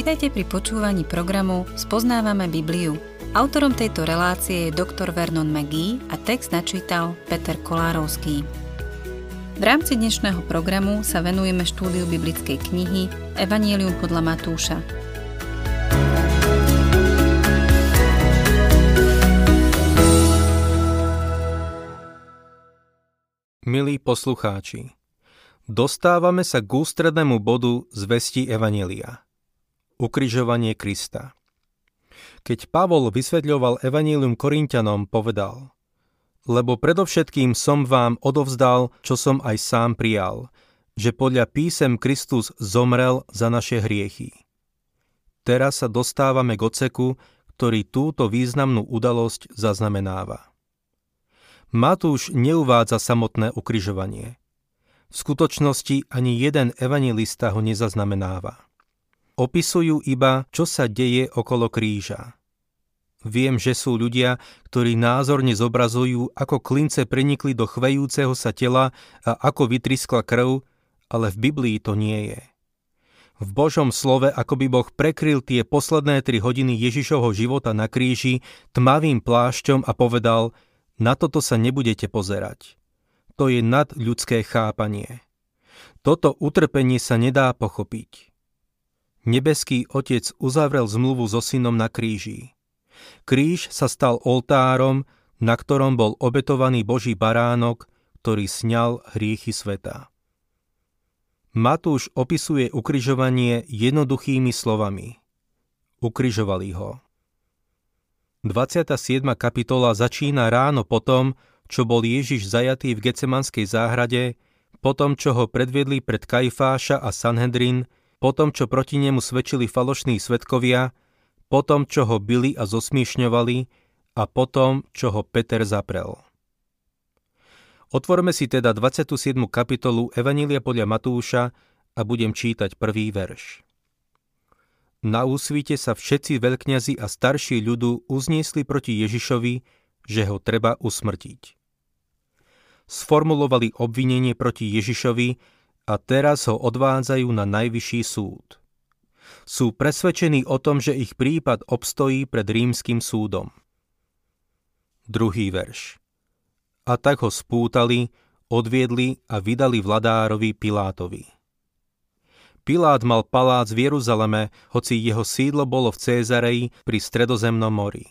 Vitajte pri počúvaní programu Spoznávame Bibliu. Autorom tejto relácie je dr. Vernon McGee a text načítal Peter Kolárovský. V rámci dnešného programu sa venujeme štúdiu biblickej knihy Evangelium podľa Matúša. Milí poslucháči, dostávame sa k ústrednému bodu zvesti Evanielia – ukrižovanie Krista. Keď Pavol vysvetľoval Evangelium Korintianom, povedal Lebo predovšetkým som vám odovzdal, čo som aj sám prijal, že podľa písem Kristus zomrel za naše hriechy. Teraz sa dostávame k oceku, ktorý túto významnú udalosť zaznamenáva. Matúš neuvádza samotné ukrižovanie. V skutočnosti ani jeden evangelista ho nezaznamenáva opisujú iba, čo sa deje okolo kríža. Viem, že sú ľudia, ktorí názorne zobrazujú, ako klince prenikli do chvejúceho sa tela a ako vytriskla krv, ale v Biblii to nie je. V Božom slove ako by Boh prekryl tie posledné tri hodiny Ježišovho života na kríži tmavým plášťom a povedal, na toto sa nebudete pozerať. To je nad ľudské chápanie. Toto utrpenie sa nedá pochopiť. Nebeský Otec uzavrel zmluvu so synom na kríži. Kríž sa stal oltárom, na ktorom bol obetovaný Boží baránok, ktorý sňal hriechy sveta. Matúš opisuje ukrižovanie jednoduchými slovami. Ukrižovali ho. 27. kapitola začína ráno potom, čo bol Ježiš zajatý v Gecemanskej záhrade, potom, čo ho predviedli pred Kajfáša a Sanhedrin, po tom, čo proti nemu svedčili falošní svetkovia, po tom, čo ho byli a zosmiešňovali a potom, čo ho Peter zaprel. Otvorme si teda 27. kapitolu Evanília podľa Matúša a budem čítať prvý verš. Na úsvite sa všetci veľkňazi a starší ľudu uzniesli proti Ježišovi, že ho treba usmrtiť. Sformulovali obvinenie proti Ježišovi, a teraz ho odvádzajú na najvyšší súd. Sú presvedčení o tom, že ich prípad obstojí pred rímským súdom. Druhý verš. A tak ho spútali, odviedli a vydali vladárovi Pilátovi. Pilát mal palác v Jeruzaleme, hoci jeho sídlo bolo v Cézareji pri Stredozemnom mori.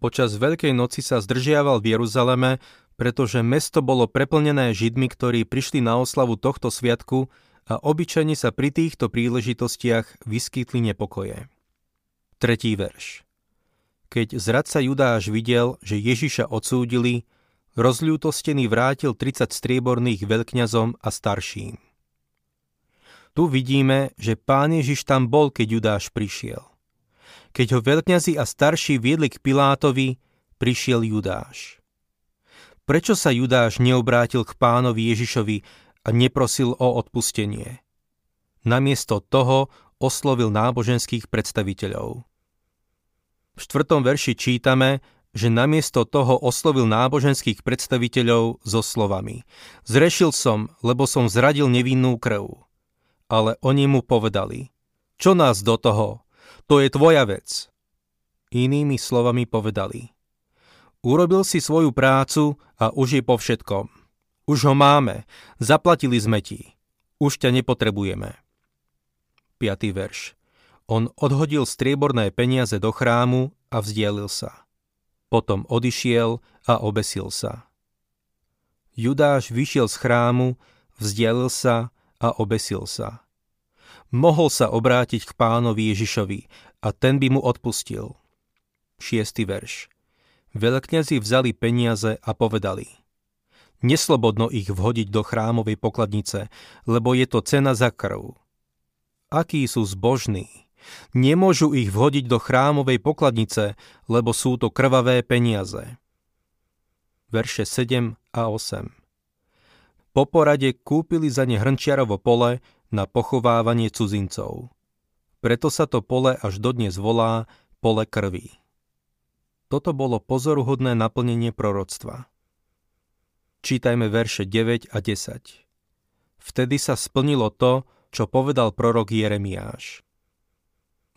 Počas Veľkej noci sa zdržiaval v Jeruzaleme, pretože mesto bolo preplnené Židmi, ktorí prišli na oslavu tohto sviatku a obyčajne sa pri týchto príležitostiach vyskytli nepokoje. Tretí verš. Keď zradca Judáš videl, že Ježiša odsúdili, rozľútostený vrátil 30 strieborných veľkňazom a starším. Tu vidíme, že pán Ježiš tam bol, keď Judáš prišiel. Keď ho veľkňazi a starší viedli k Pilátovi, prišiel Judáš. Prečo sa Judáš neobrátil k pánovi Ježišovi a neprosil o odpustenie? Namiesto toho oslovil náboženských predstaviteľov. V štvrtom verši čítame, že namiesto toho oslovil náboženských predstaviteľov so slovami Zrešil som, lebo som zradil nevinnú krv. Ale oni mu povedali Čo nás do toho? To je tvoja vec. Inými slovami povedali Urobil si svoju prácu a už je po všetkom. Už ho máme, zaplatili sme ti. Už ťa nepotrebujeme. 5. verš. On odhodil strieborné peniaze do chrámu a vzdielil sa. Potom odišiel a obesil sa. Judáš vyšiel z chrámu, vzdielil sa a obesil sa. Mohol sa obrátiť k pánovi Ježišovi a ten by mu odpustil. 6. verš. Veľkňazi vzali peniaze a povedali Neslobodno ich vhodiť do chrámovej pokladnice, lebo je to cena za krv. Akí sú zbožní. Nemôžu ich vhodiť do chrámovej pokladnice, lebo sú to krvavé peniaze. Verše 7 a 8 Po porade kúpili za ne hrnčiarovo pole na pochovávanie cudzincov. Preto sa to pole až dodnes volá pole krvi. Toto bolo pozoruhodné naplnenie proroctva. Čítajme verše 9 a 10. Vtedy sa splnilo to, čo povedal prorok Jeremiáš.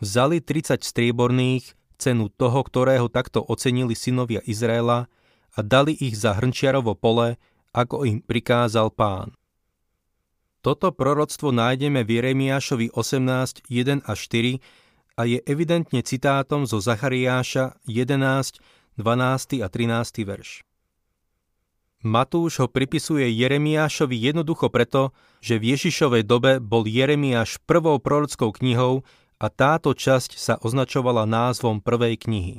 Vzali 30 strieborných, cenu toho, ktorého takto ocenili synovia Izraela a dali ich za hrnčiarovo pole, ako im prikázal pán. Toto proroctvo nájdeme v Jeremiášovi 18, 1 a 4 a je evidentne citátom zo Zachariáša 11, 12 a 13 verš. Matúš ho pripisuje Jeremiášovi jednoducho preto, že v Ježišovej dobe bol Jeremiáš prvou prorockou knihou a táto časť sa označovala názvom prvej knihy.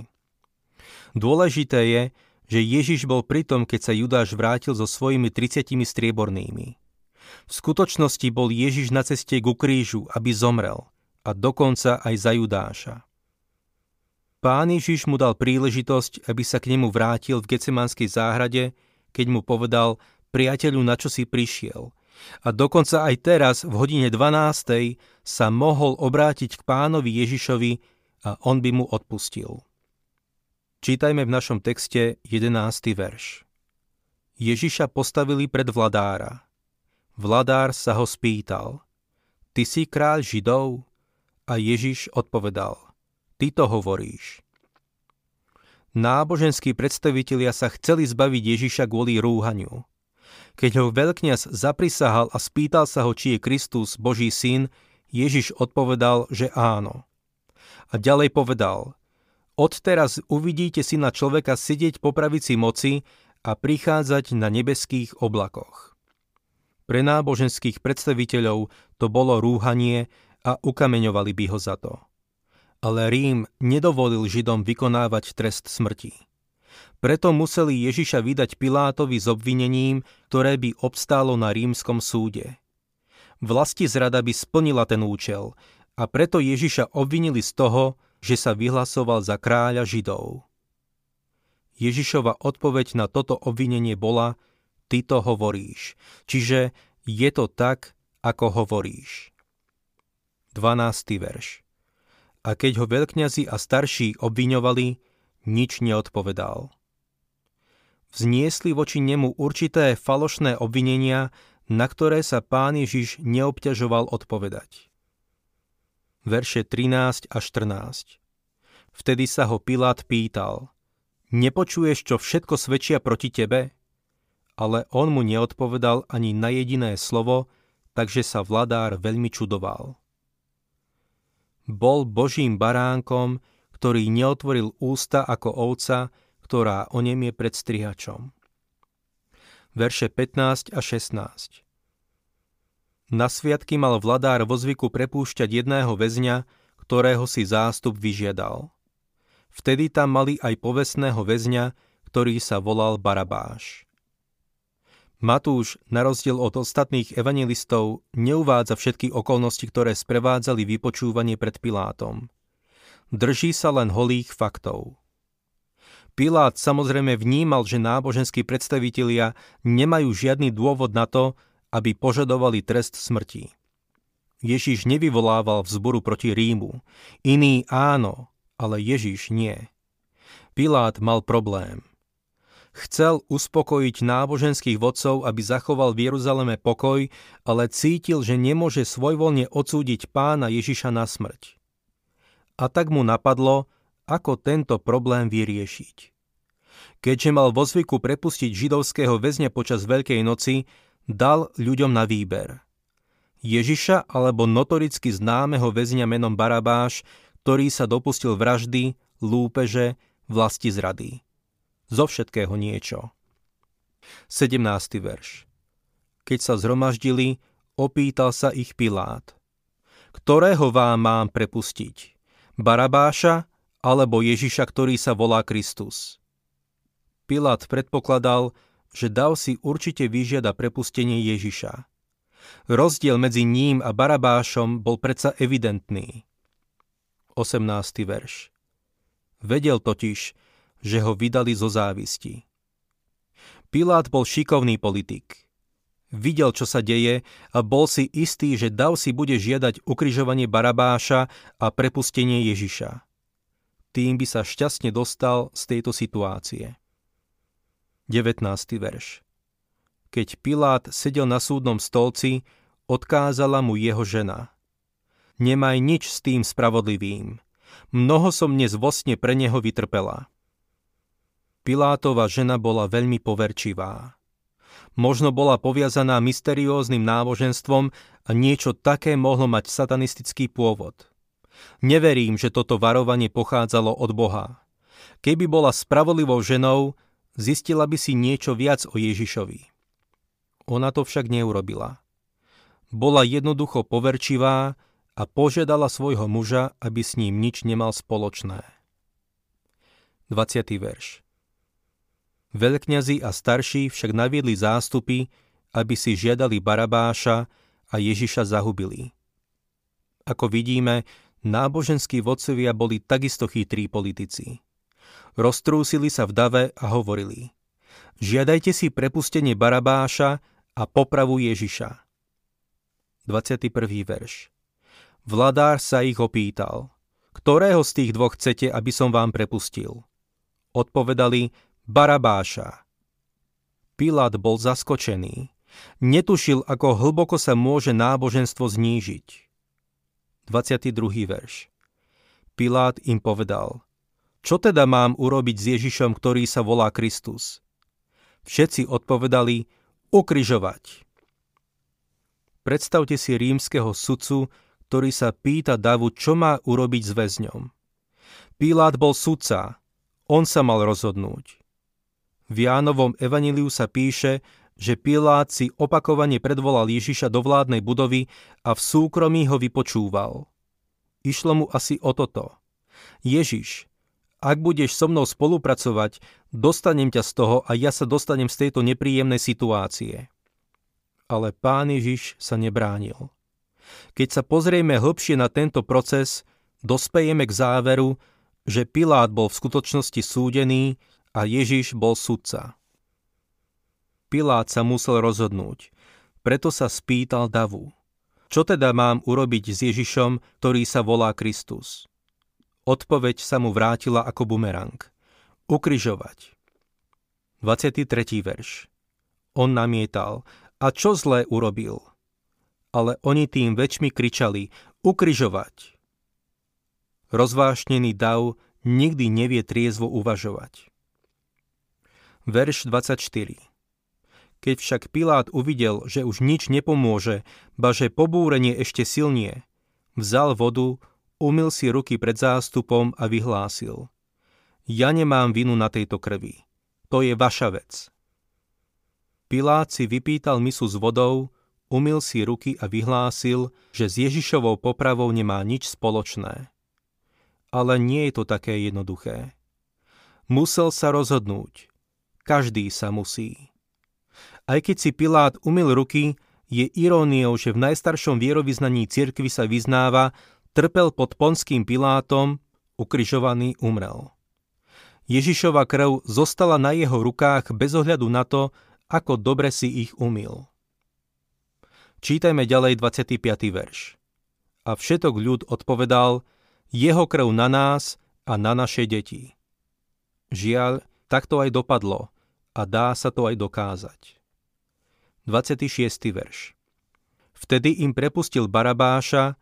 Dôležité je, že Ježiš bol pritom, keď sa Judáš vrátil so svojimi 30 striebornými. V skutočnosti bol Ježiš na ceste ku krížu, aby zomrel a dokonca aj za Judáša. Pán Ježiš mu dal príležitosť, aby sa k nemu vrátil v Gecemanskej záhrade keď mu povedal, priateľu, na čo si prišiel. A dokonca aj teraz, v hodine 12. sa mohol obrátiť k pánovi Ježišovi a on by mu odpustil. Čítajme v našom texte 11. verš. Ježiša postavili pred vladára. Vladár sa ho spýtal, ty si kráľ Židov? A Ježiš odpovedal, ty to hovoríš. Náboženskí predstavitelia sa chceli zbaviť Ježiša kvôli rúhaniu. Keď ho veľkňaz zaprisahal a spýtal sa ho, či je Kristus Boží syn, Ježiš odpovedal, že áno. A ďalej povedal, odteraz uvidíte syna človeka sedieť po pravici moci a prichádzať na nebeských oblakoch. Pre náboženských predstaviteľov to bolo rúhanie a ukameňovali by ho za to ale Rím nedovolil Židom vykonávať trest smrti. Preto museli Ježiša vydať Pilátovi s obvinením, ktoré by obstálo na rímskom súde. Vlasti zrada by splnila ten účel a preto Ježiša obvinili z toho, že sa vyhlasoval za kráľa Židov. Ježišova odpoveď na toto obvinenie bola Ty to hovoríš, čiže je to tak, ako hovoríš. 12. verš a keď ho veľkňazi a starší obviňovali, nič neodpovedal. Vzniesli voči nemu určité falošné obvinenia, na ktoré sa pán Ježiš neobťažoval odpovedať. Verše 13 a 14 Vtedy sa ho Pilát pýtal, nepočuješ, čo všetko svedčia proti tebe? Ale on mu neodpovedal ani na jediné slovo, takže sa vladár veľmi čudoval bol Božím baránkom, ktorý neotvoril ústa ako ovca, ktorá onemie pred strihačom. Verše 15 a 16 Na sviatky mal vladár vo zvyku prepúšťať jedného väzňa, ktorého si zástup vyžiadal. Vtedy tam mali aj povestného väzňa, ktorý sa volal Barabáš. Matúš, na rozdiel od ostatných evangelistov, neuvádza všetky okolnosti, ktoré sprevádzali vypočúvanie pred Pilátom. Drží sa len holých faktov. Pilát samozrejme vnímal, že náboženskí predstavitelia nemajú žiadny dôvod na to, aby požadovali trest smrti. Ježiš nevyvolával vzboru proti Rímu. Iný áno, ale Ježiš nie. Pilát mal problém. Chcel uspokojiť náboženských vodcov, aby zachoval v Jeruzaleme pokoj, ale cítil, že nemôže svojvoľne odsúdiť pána Ježiša na smrť. A tak mu napadlo, ako tento problém vyriešiť. Keďže mal vo zvyku prepustiť židovského väzňa počas Veľkej noci, dal ľuďom na výber. Ježiša alebo notoricky známeho väzňa menom Barabáš, ktorý sa dopustil vraždy, lúpeže, vlasti zrady zo všetkého niečo. 17. verš Keď sa zhromaždili, opýtal sa ich Pilát. Ktorého vám mám prepustiť? Barabáša alebo Ježiša, ktorý sa volá Kristus? Pilát predpokladal, že dav si určite vyžiada prepustenie Ježiša. Rozdiel medzi ním a Barabášom bol predsa evidentný. 18. verš Vedel totiž, že ho vydali zo závisti. Pilát bol šikovný politik. Videl, čo sa deje a bol si istý, že Dav si bude žiadať ukrižovanie Barabáša a prepustenie Ježiša. Tým by sa šťastne dostal z tejto situácie. 19. verš Keď Pilát sedel na súdnom stolci, odkázala mu jeho žena. Nemaj nič s tým spravodlivým. Mnoho som dnes vo sne pre neho vytrpela. Pilátova žena bola veľmi poverčivá. Možno bola poviazaná mysterióznym náboženstvom a niečo také mohlo mať satanistický pôvod. Neverím, že toto varovanie pochádzalo od Boha. Keby bola spravodlivou ženou, zistila by si niečo viac o Ježišovi. Ona to však neurobila. Bola jednoducho poverčivá a požiadala svojho muža, aby s ním nič nemal spoločné. 20. verš Veľkňazi a starší však naviedli zástupy, aby si žiadali Barabáša a Ježiša zahubili. Ako vidíme, náboženskí vodcovia boli takisto chytrí politici. Roztrúsili sa v dave a hovorili Žiadajte si prepustenie Barabáša a popravu Ježiša. 21. verš Vladár sa ich opýtal, ktorého z tých dvoch chcete, aby som vám prepustil? Odpovedali, Barabáša. Pilát bol zaskočený. Netušil, ako hlboko sa môže náboženstvo znížiť. 22. verš Pilát im povedal, čo teda mám urobiť s Ježišom, ktorý sa volá Kristus? Všetci odpovedali, ukryžovať. Predstavte si rímskeho sudcu, ktorý sa pýta Davu, čo má urobiť s väzňom. Pilát bol sudca, on sa mal rozhodnúť. V Jánovom evaníliu sa píše, že Pilát si opakovane predvolal Ježiša do vládnej budovy a v súkromí ho vypočúval. Išlo mu asi o toto. Ježiš, ak budeš so mnou spolupracovať, dostanem ťa z toho a ja sa dostanem z tejto nepríjemnej situácie. Ale pán Ježiš sa nebránil. Keď sa pozrieme hlbšie na tento proces, dospejeme k záveru, že Pilát bol v skutočnosti súdený a Ježiš bol sudca. Pilát sa musel rozhodnúť, preto sa spýtal Davu. Čo teda mám urobiť s Ježišom, ktorý sa volá Kristus? Odpoveď sa mu vrátila ako bumerang. Ukryžovať. 23. verš. On namietal, a čo zlé urobil? Ale oni tým väčšmi kričali, ukryžovať. Rozvášnený dav nikdy nevie triezvo uvažovať. Verš 24 Keď však Pilát uvidel, že už nič nepomôže, ba že pobúrenie ešte silnie, vzal vodu, umil si ruky pred zástupom a vyhlásil. Ja nemám vinu na tejto krvi. To je vaša vec. Pilát si vypýtal misu s vodou, umil si ruky a vyhlásil, že s Ježišovou popravou nemá nič spoločné. Ale nie je to také jednoduché. Musel sa rozhodnúť, každý sa musí. Aj keď si Pilát umil ruky, je iróniou, že v najstaršom vierovýznaní cirkvi sa vyznáva, trpel pod ponským Pilátom, ukryžovaný umrel. Ježišova krv zostala na jeho rukách bez ohľadu na to, ako dobre si ich umil. Čítajme ďalej 25. verš. A všetok ľud odpovedal, jeho krv na nás a na naše deti. Žiaľ, tak to aj dopadlo a dá sa to aj dokázať. 26. verš Vtedy im prepustil Barabáša,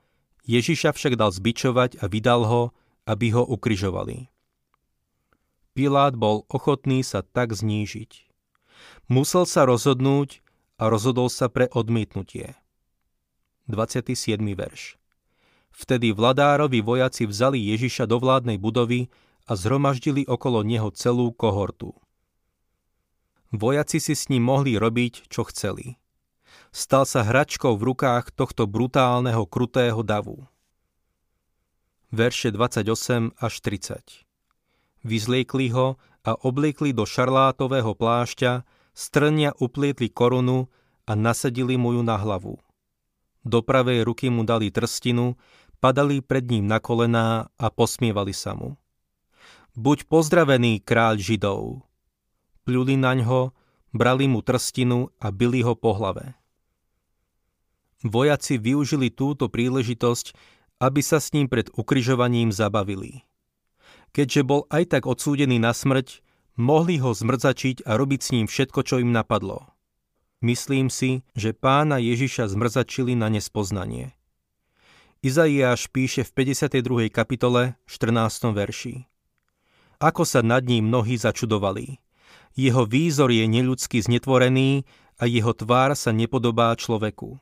Ježiša však dal zbičovať a vydal ho, aby ho ukryžovali. Pilát bol ochotný sa tak znížiť. Musel sa rozhodnúť a rozhodol sa pre odmietnutie. 27. verš Vtedy vladárovi vojaci vzali Ježiša do vládnej budovy a zhromaždili okolo neho celú kohortu. Vojaci si s ním mohli robiť, čo chceli. Stal sa hračkou v rukách tohto brutálneho, krutého davu. Verše 28 až 30 Vyzliekli ho a obliekli do šarlátového plášťa, strnia uplietli korunu a nasadili mu ju na hlavu. Do pravej ruky mu dali trstinu, padali pred ním na kolená a posmievali sa mu. Buď pozdravený, kráľ Židov. Pľuli na ňo, brali mu trstinu a byli ho po hlave. Vojaci využili túto príležitosť, aby sa s ním pred ukryžovaním zabavili. Keďže bol aj tak odsúdený na smrť, mohli ho zmrzačiť a robiť s ním všetko, čo im napadlo. Myslím si, že pána Ježiša zmrzačili na nespoznanie. Izaiáš píše v 52. kapitole 14. verši. Ako sa nad ním mnohí začudovali. Jeho výzor je neľudsky znetvorený a jeho tvár sa nepodobá človeku.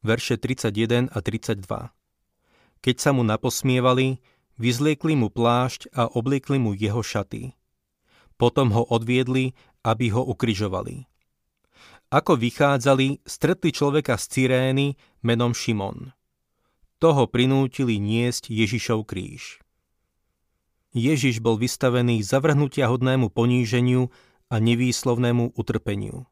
Verše 31 a 32 Keď sa mu naposmievali, vyzliekli mu plášť a obliekli mu jeho šaty. Potom ho odviedli, aby ho ukryžovali. Ako vychádzali, stretli človeka z Cyrény menom Šimon. Toho prinútili niesť Ježišov kríž. Ježiš bol vystavený zavrhnutia hodnému poníženiu a nevýslovnému utrpeniu.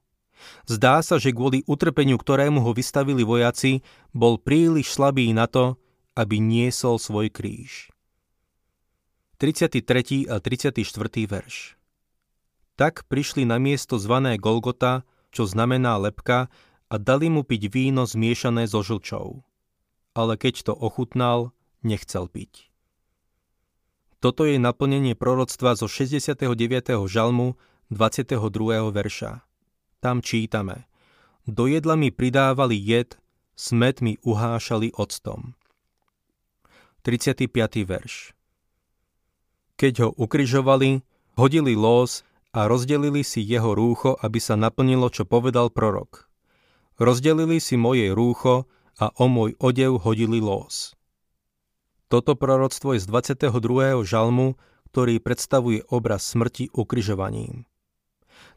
Zdá sa, že kvôli utrpeniu, ktorému ho vystavili vojaci, bol príliš slabý na to, aby niesol svoj kríž. 33. a 34. verš Tak prišli na miesto zvané Golgota, čo znamená lepka, a dali mu piť víno zmiešané so žlčou. Ale keď to ochutnal, nechcel piť. Toto je naplnenie proroctva zo 69. žalmu 22. verša. Tam čítame Do jedla mi pridávali jed, smet mi uhášali octom. 35. verš Keď ho ukryžovali, hodili lós a rozdelili si jeho rúcho, aby sa naplnilo, čo povedal prorok. Rozdelili si moje rúcho a o môj odev hodili lós. Toto proroctvo je z 22. žalmu, ktorý predstavuje obraz smrti ukryžovaním.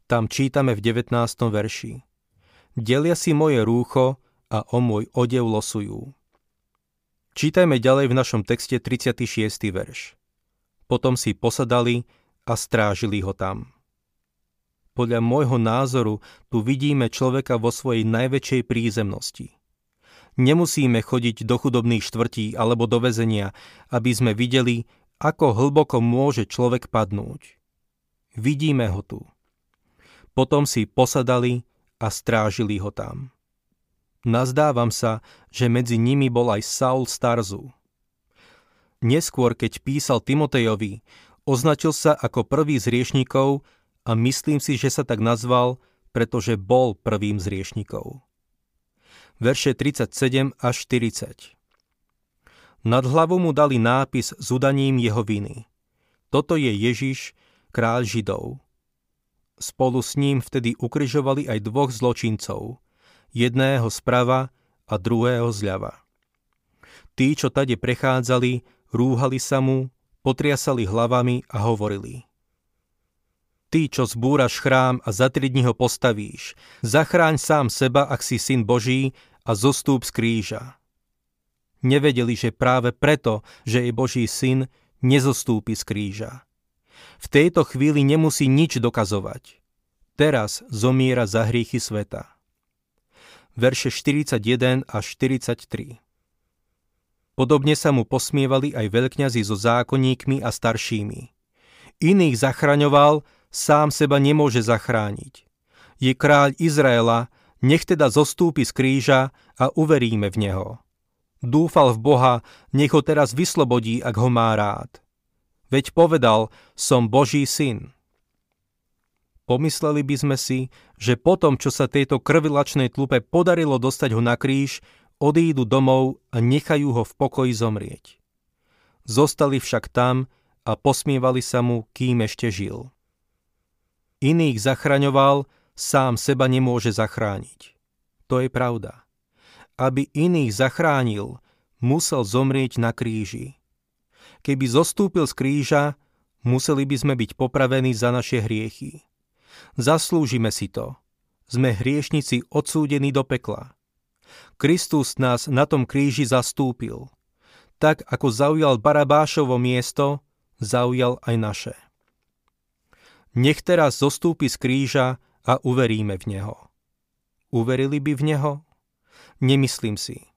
Tam čítame v 19. verši. Delia si moje rúcho a o môj odev losujú. Čítajme ďalej v našom texte 36. verš. Potom si posadali a strážili ho tam. Podľa môjho názoru tu vidíme človeka vo svojej najväčšej prízemnosti. Nemusíme chodiť do chudobných štvrtí alebo do väzenia, aby sme videli, ako hlboko môže človek padnúť. Vidíme ho tu. Potom si posadali a strážili ho tam. Nazdávam sa, že medzi nimi bol aj Saul Starzu. Neskôr, keď písal Timotejovi, označil sa ako prvý z riešnikov a myslím si, že sa tak nazval, pretože bol prvým z riešnikov. Verše 37 až 40 Nad hlavu mu dali nápis s udaním jeho viny. Toto je Ježiš, kráľ Židov. Spolu s ním vtedy ukryžovali aj dvoch zločincov, jedného zprava a druhého zľava. Tí, čo tade prechádzali, rúhali sa mu, potriasali hlavami a hovorili – Ty, čo zbúraš chrám a za tri dní ho postavíš, zachráň sám seba, ak si syn Boží a zostúp z kríža. Nevedeli, že práve preto, že je Boží syn, nezostúpi z kríža. V tejto chvíli nemusí nič dokazovať. Teraz zomiera za hriechy sveta. Verše 41 až 43 Podobne sa mu posmievali aj veľkňazi so zákonníkmi a staršími. Iných zachraňoval, sám seba nemôže zachrániť. Je kráľ Izraela, nech teda zostúpi z kríža a uveríme v Neho. Dúfal v Boha, nech ho teraz vyslobodí, ak ho má rád. Veď povedal, som Boží syn. Pomysleli by sme si, že potom, čo sa tejto krvilačnej tlupe podarilo dostať ho na kríž, odídu domov a nechajú ho v pokoji zomrieť. Zostali však tam a posmievali sa mu, kým ešte žil iných zachraňoval, sám seba nemôže zachrániť. To je pravda. Aby iných zachránil, musel zomrieť na kríži. Keby zostúpil z kríža, museli by sme byť popravení za naše hriechy. Zaslúžime si to. Sme hriešnici odsúdení do pekla. Kristus nás na tom kríži zastúpil. Tak ako zaujal Barabášovo miesto, zaujal aj naše. Nech teraz zostúpi z kríža a uveríme v Neho. Uverili by v Neho? Nemyslím si.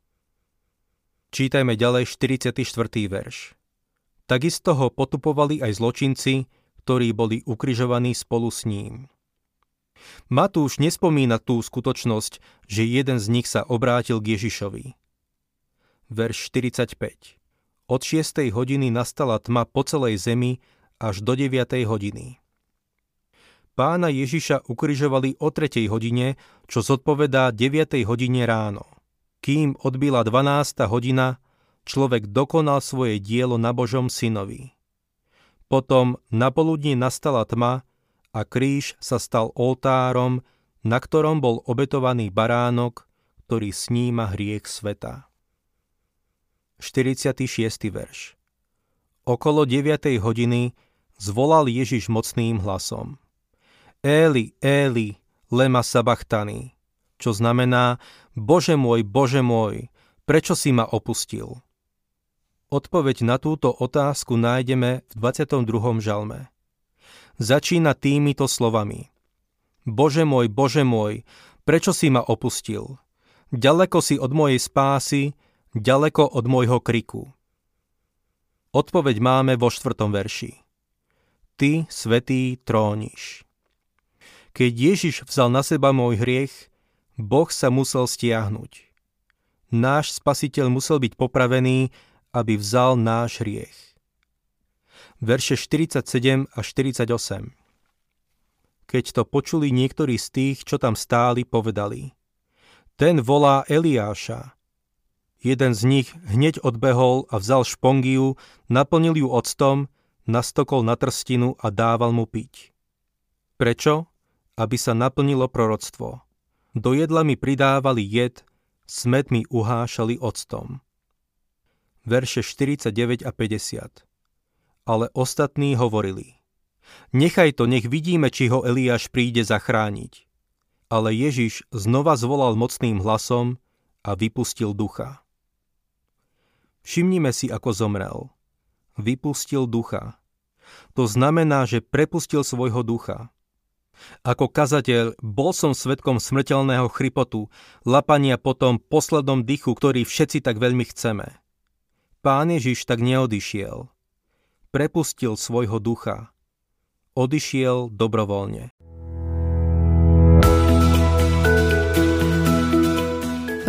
Čítajme ďalej 44. verš. Takisto ho potupovali aj zločinci, ktorí boli ukrižovaní spolu s ním. Matúš nespomína tú skutočnosť, že jeden z nich sa obrátil k Ježišovi. Verš 45. Od 6. hodiny nastala tma po celej zemi až do 9. hodiny pána Ježiša ukrižovali o 3. hodine, čo zodpovedá 9. hodine ráno. Kým odbila 12. hodina, človek dokonal svoje dielo na Božom synovi. Potom na poludní nastala tma a kríž sa stal oltárom, na ktorom bol obetovaný baránok, ktorý sníma hriech sveta. 46. verš Okolo 9. hodiny zvolal Ježiš mocným hlasom. Éli, Éli, lema sabachtani, čo znamená Bože môj, Bože môj, prečo si ma opustil? Odpoveď na túto otázku nájdeme v 22. žalme. Začína týmito slovami. Bože môj, Bože môj, prečo si ma opustil? Ďaleko si od mojej spásy, ďaleko od môjho kriku. Odpoveď máme vo štvrtom verši. Ty, svetý, tróniš. Keď Ježiš vzal na seba môj hriech, Boh sa musel stiahnuť. Náš spasiteľ musel byť popravený, aby vzal náš hriech. Verše 47 a 48 Keď to počuli niektorí z tých, čo tam stáli, povedali Ten volá Eliáša. Jeden z nich hneď odbehol a vzal špongiu, naplnil ju octom, nastokol na trstinu a dával mu piť. Prečo? Aby sa naplnilo proroctvo. Do jedla mi pridávali jed, smet mi uhášali octom. Verše 49 a 50 Ale ostatní hovorili Nechaj to, nech vidíme, či ho Eliáš príde zachrániť. Ale Ježiš znova zvolal mocným hlasom a vypustil ducha. Všimnime si, ako zomrel. Vypustil ducha. To znamená, že prepustil svojho ducha. Ako kazateľ bol som svetkom smrteľného chrypotu, lapania po tom poslednom dychu, ktorý všetci tak veľmi chceme. Pán Ježiš tak neodišiel. Prepustil svojho ducha. Odišiel dobrovoľne.